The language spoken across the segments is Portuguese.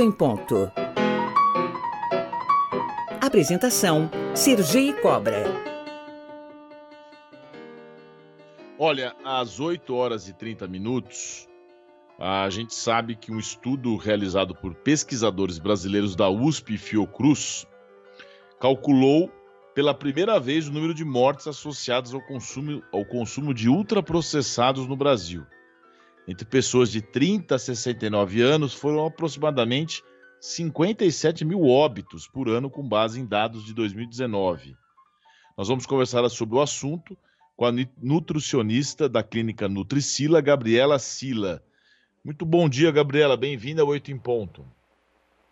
Em ponto. Apresentação: Sergi Cobra. Olha, às 8 horas e 30 minutos, a gente sabe que um estudo realizado por pesquisadores brasileiros da USP e Fiocruz calculou pela primeira vez o número de mortes associadas ao consumo, ao consumo de ultraprocessados no Brasil. Entre pessoas de 30 a 69 anos, foram aproximadamente 57 mil óbitos por ano, com base em dados de 2019. Nós vamos conversar sobre o assunto com a nutricionista da clínica Nutricila, Gabriela Sila. Muito bom dia, Gabriela. Bem-vinda ao Oito em Ponto.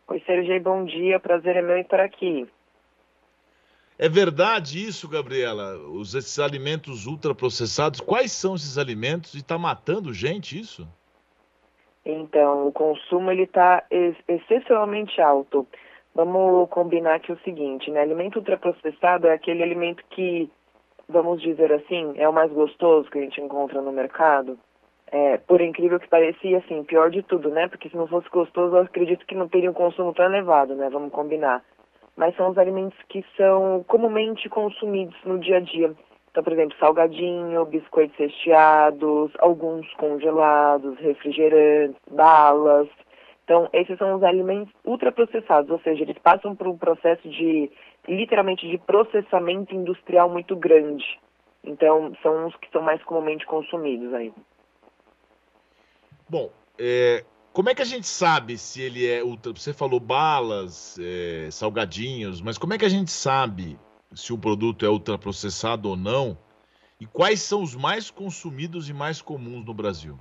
Oi, Sergei, bom dia. Prazer é meu estar aqui. É verdade isso, Gabriela? Os, esses alimentos ultraprocessados, quais são esses alimentos e está matando gente isso? Então, o consumo ele está excepcionalmente alto. Vamos combinar aqui o seguinte, né? Alimento ultraprocessado é aquele alimento que, vamos dizer assim, é o mais gostoso que a gente encontra no mercado. É, por incrível que pareça, assim, pior de tudo, né? Porque se não fosse gostoso, eu acredito que não teria um consumo tão elevado, né? Vamos combinar. Mas são os alimentos que são comumente consumidos no dia a dia. Então, por exemplo, salgadinho, biscoitos recheados, alguns congelados, refrigerantes, balas. Então, esses são os alimentos ultraprocessados, ou seja, eles passam por um processo de, literalmente, de processamento industrial muito grande. Então, são os que são mais comumente consumidos aí. Bom, é, como é que a gente sabe se ele é ultra... Você falou balas, é, salgadinhos, mas como é que a gente sabe se o produto é ultraprocessado ou não, e quais são os mais consumidos e mais comuns no Brasil?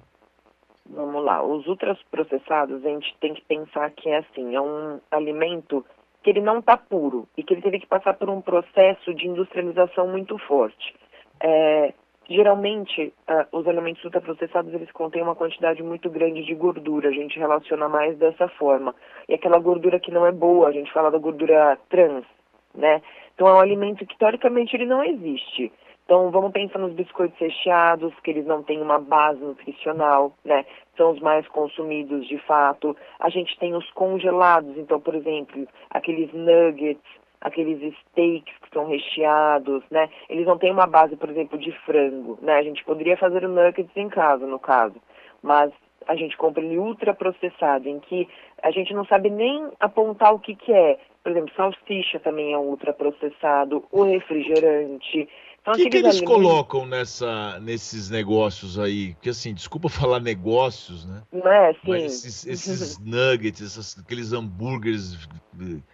Vamos lá, os ultraprocessados a gente tem que pensar que é assim, é um alimento que ele não está puro e que ele teve que passar por um processo de industrialização muito forte. É, geralmente, uh, os alimentos ultraprocessados eles contêm uma quantidade muito grande de gordura, a gente relaciona mais dessa forma. E aquela gordura que não é boa, a gente fala da gordura trans, né? Então é um alimento que teoricamente ele não existe. Então vamos pensar nos biscoitos recheados, que eles não têm uma base nutricional, né? São os mais consumidos de fato. A gente tem os congelados, então, por exemplo, aqueles nuggets, aqueles steaks que são recheados, né? Eles não têm uma base, por exemplo, de frango, né? A gente poderia fazer o nuggets em casa, no caso, mas a gente compra ele ultra processado, em que a gente não sabe nem apontar o que, que é. Por exemplo, salsicha também é ultraprocessado, o refrigerante. O que, que eles alimentos... colocam nessa, nesses negócios aí? Porque assim, desculpa falar negócios, né? Não é, sim. Mas esses, esses nuggets, esses, aqueles hambúrgueres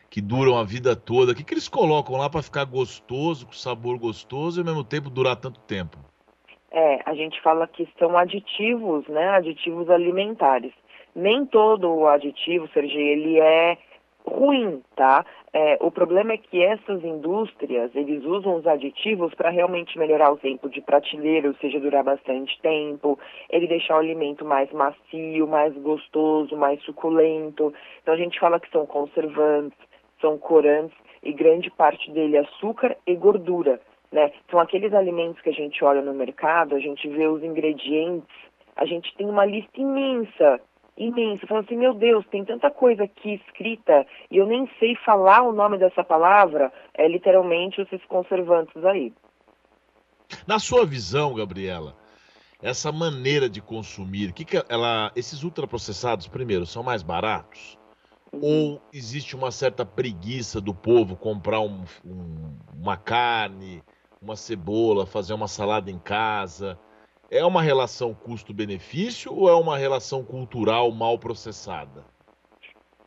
que duram a vida toda, o que, que eles colocam lá para ficar gostoso, com sabor gostoso e ao mesmo tempo durar tanto tempo? É, a gente fala que são aditivos, né? Aditivos alimentares. Nem todo o aditivo, Sergi, ele é ruim, tá? É, o problema é que essas indústrias, eles usam os aditivos para realmente melhorar o tempo de prateleira, ou seja, durar bastante tempo, ele deixar o alimento mais macio, mais gostoso, mais suculento. Então a gente fala que são conservantes, são corantes e grande parte dele é açúcar e gordura, né? São aqueles alimentos que a gente olha no mercado, a gente vê os ingredientes, a gente tem uma lista imensa imenso. Falando assim, meu Deus, tem tanta coisa aqui escrita e eu nem sei falar o nome dessa palavra, é literalmente esses conservantes aí. Na sua visão, Gabriela, essa maneira de consumir, que, que ela, esses ultraprocessados, primeiro, são mais baratos? Uhum. Ou existe uma certa preguiça do povo comprar um, um, uma carne, uma cebola, fazer uma salada em casa? É uma relação custo-benefício ou é uma relação cultural mal processada?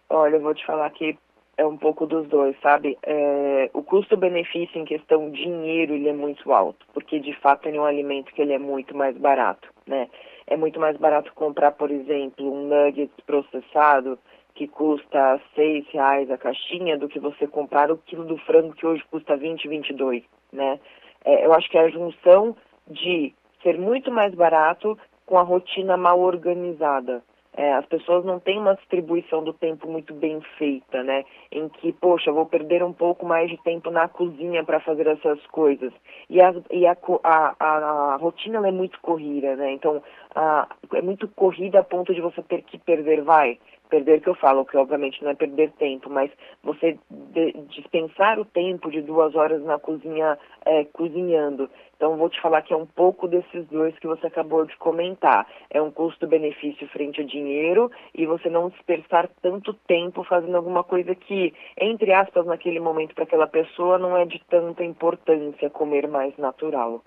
Olha, eu vou te falar que é um pouco dos dois, sabe? É, o custo-benefício em questão dinheiro ele é muito alto, porque de fato é um alimento que ele é muito mais barato, né? É muito mais barato comprar, por exemplo, um nugget processado que custa seis reais a caixinha do que você comprar o quilo do frango que hoje custa 20, 22, né? É, eu acho que é a junção de ser muito mais barato com a rotina mal organizada. é, as pessoas não têm uma distribuição do tempo muito bem feita, né? Em que, poxa, vou perder um pouco mais de tempo na cozinha para fazer essas coisas. E, a, e a, a, a, rotina é muito corrida, né? Então, a, é muito corrida a ponto de você ter que perder, vai, perder que eu falo, que obviamente não é perder tempo, mas você de, dispensar o tempo de duas horas na cozinha é, cozinhando. Então vou te falar que é um pouco desses dois que você acabou de comentar. É um custo-benefício frente a dinheiro e você não dispersar tanto tempo fazendo alguma coisa que, entre aspas, naquele momento para aquela pessoa não é de tanta importância comer mais natural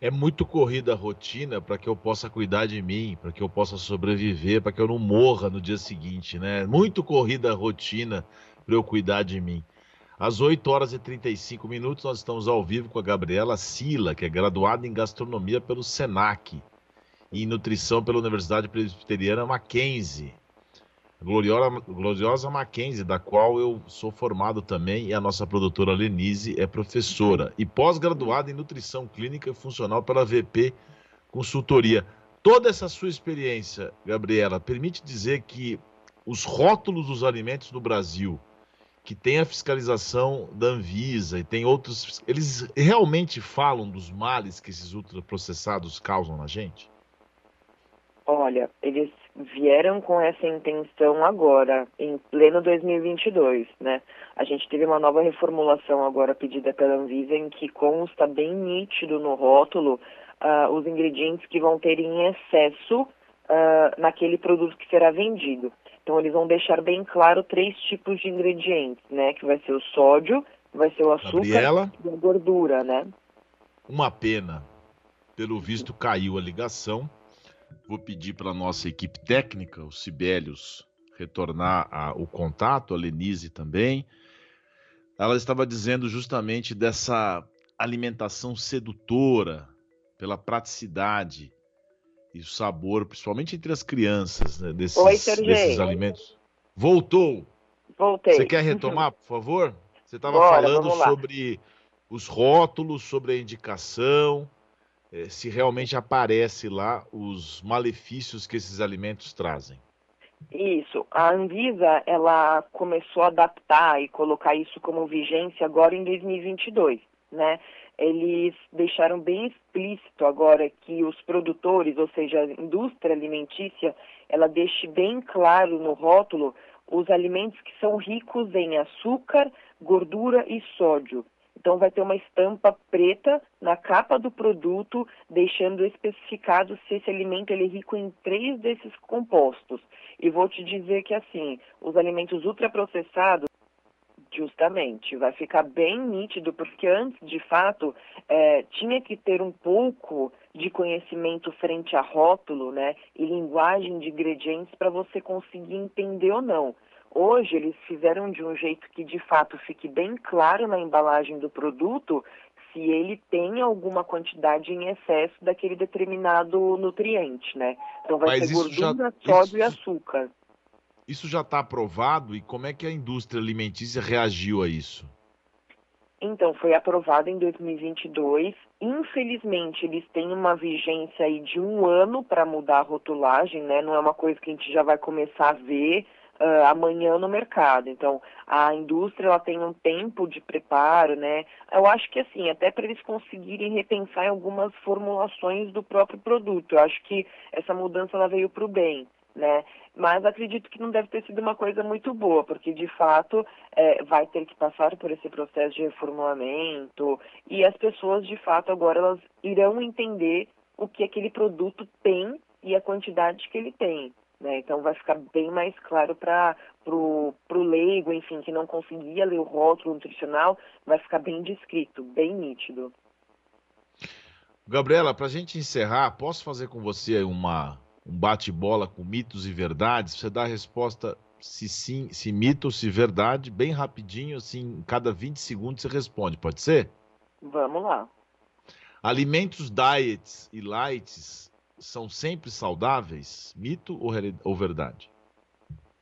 é muito corrida a rotina para que eu possa cuidar de mim, para que eu possa sobreviver, para que eu não morra no dia seguinte, né? Muito corrida a rotina para eu cuidar de mim. Às 8 horas e 35 minutos, nós estamos ao vivo com a Gabriela Sila, que é graduada em gastronomia pelo SENAC e em nutrição pela Universidade Presbiteriana Mackenzie. Gloriosa, Gloriosa Mackenzie, da qual eu sou formado também, e a nossa produtora Lenise é professora e pós-graduada em nutrição clínica e funcional pela VP Consultoria. Toda essa sua experiência, Gabriela, permite dizer que os rótulos dos alimentos no Brasil, que tem a fiscalização da Anvisa e tem outros, eles realmente falam dos males que esses ultraprocessados causam na gente? Olha, eles vieram com essa intenção agora, em pleno 2022, né? A gente teve uma nova reformulação agora pedida pela Anvisa em que consta bem nítido no rótulo uh, os ingredientes que vão ter em excesso uh, naquele produto que será vendido. Então eles vão deixar bem claro três tipos de ingredientes, né? Que vai ser o sódio, vai ser o açúcar Gabriela, e a gordura, né? Uma pena. Pelo visto caiu a ligação Vou pedir para a nossa equipe técnica, o Sibelius, retornar a, o contato, a Lenise também. Ela estava dizendo justamente dessa alimentação sedutora, pela praticidade e o sabor, principalmente entre as crianças, né, desses, Oi, desses alimentos. Voltou! Voltei. Você quer retomar, por favor? Você estava falando sobre os rótulos, sobre a indicação. É, se realmente aparece lá os malefícios que esses alimentos trazem. Isso. A Anvisa ela começou a adaptar e colocar isso como vigência agora em 2022, né? Eles deixaram bem explícito agora que os produtores, ou seja, a indústria alimentícia, ela deixe bem claro no rótulo os alimentos que são ricos em açúcar, gordura e sódio. Então, vai ter uma estampa preta na capa do produto, deixando especificado se esse alimento ele é rico em três desses compostos. E vou te dizer que, assim, os alimentos ultraprocessados, justamente, vai ficar bem nítido, porque antes, de fato, é, tinha que ter um pouco de conhecimento frente a rótulo, né, e linguagem de ingredientes para você conseguir entender ou não. Hoje eles fizeram de um jeito que de fato fique bem claro na embalagem do produto se ele tem alguma quantidade em excesso daquele determinado nutriente, né? Então vai Mas ser gordura, já, sódio isso, e açúcar. Isso já está aprovado e como é que a indústria alimentícia reagiu a isso? Então, foi aprovado em 2022. Infelizmente, eles têm uma vigência aí de um ano para mudar a rotulagem, né? Não é uma coisa que a gente já vai começar a ver uh, amanhã no mercado. Então, a indústria ela tem um tempo de preparo, né? Eu acho que assim, até para eles conseguirem repensar em algumas formulações do próprio produto. Eu acho que essa mudança ela veio para o bem. Né? Mas acredito que não deve ter sido uma coisa muito boa, porque de fato é, vai ter que passar por esse processo de reformulamento e as pessoas de fato agora elas irão entender o que aquele produto tem e a quantidade que ele tem. Né? Então vai ficar bem mais claro para o leigo, enfim, que não conseguia ler o rótulo nutricional, vai ficar bem descrito, bem nítido. Gabriela, para a gente encerrar, posso fazer com você uma, um bate-bola com mitos e verdades? Você dá a resposta se sim, se mito ou se verdade, bem rapidinho, assim, cada 20 segundos você responde, pode ser? Vamos lá. Alimentos diets e lights são sempre saudáveis? Mito ou, ou verdade?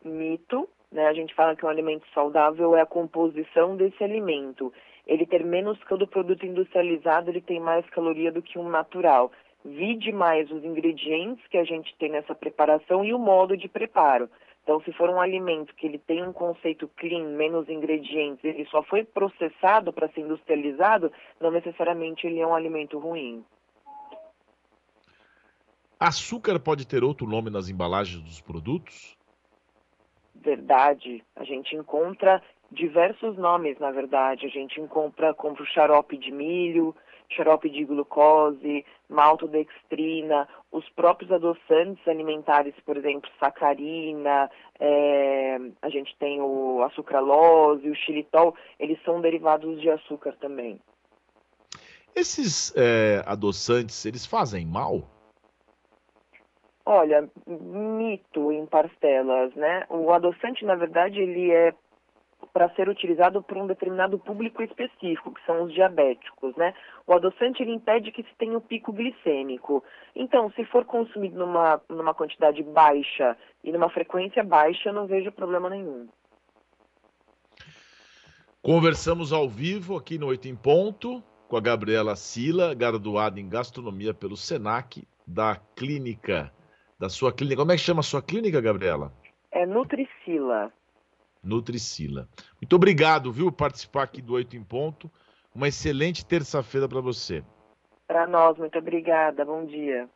Mito. Né? A gente fala que um alimento saudável é a composição desse alimento. Ele ter menos que o do produto industrializado, ele tem mais caloria do que um natural. Vide mais os ingredientes que a gente tem nessa preparação e o modo de preparo. Então, se for um alimento que ele tem um conceito clean, menos ingredientes, ele só foi processado para ser industrializado, não necessariamente ele é um alimento ruim. Açúcar pode ter outro nome nas embalagens dos produtos? Verdade. A gente encontra diversos nomes, na verdade. A gente encontra, compra o xarope de milho, xarope de glucose, maltodextrina, os próprios adoçantes alimentares, por exemplo, sacarina, é, a gente tem o açucralose, o xilitol, eles são derivados de açúcar também. Esses é, adoçantes, eles fazem mal? Olha, mito em parcelas, né? O adoçante, na verdade, ele é para ser utilizado por um determinado público específico, que são os diabéticos, né? O adoçante ele impede que se tenha o pico glicêmico. Então, se for consumido numa, numa quantidade baixa e numa frequência baixa, eu não vejo problema nenhum. Conversamos ao vivo aqui no Oito em Ponto com a Gabriela Sila, graduada em gastronomia pelo SENAC, da clínica da sua clínica. Como é que chama a sua clínica, Gabriela? É Nutricila. Nutricila. Muito obrigado, viu, participar aqui do Oito em Ponto. Uma excelente terça-feira para você. Para nós, muito obrigada. Bom dia.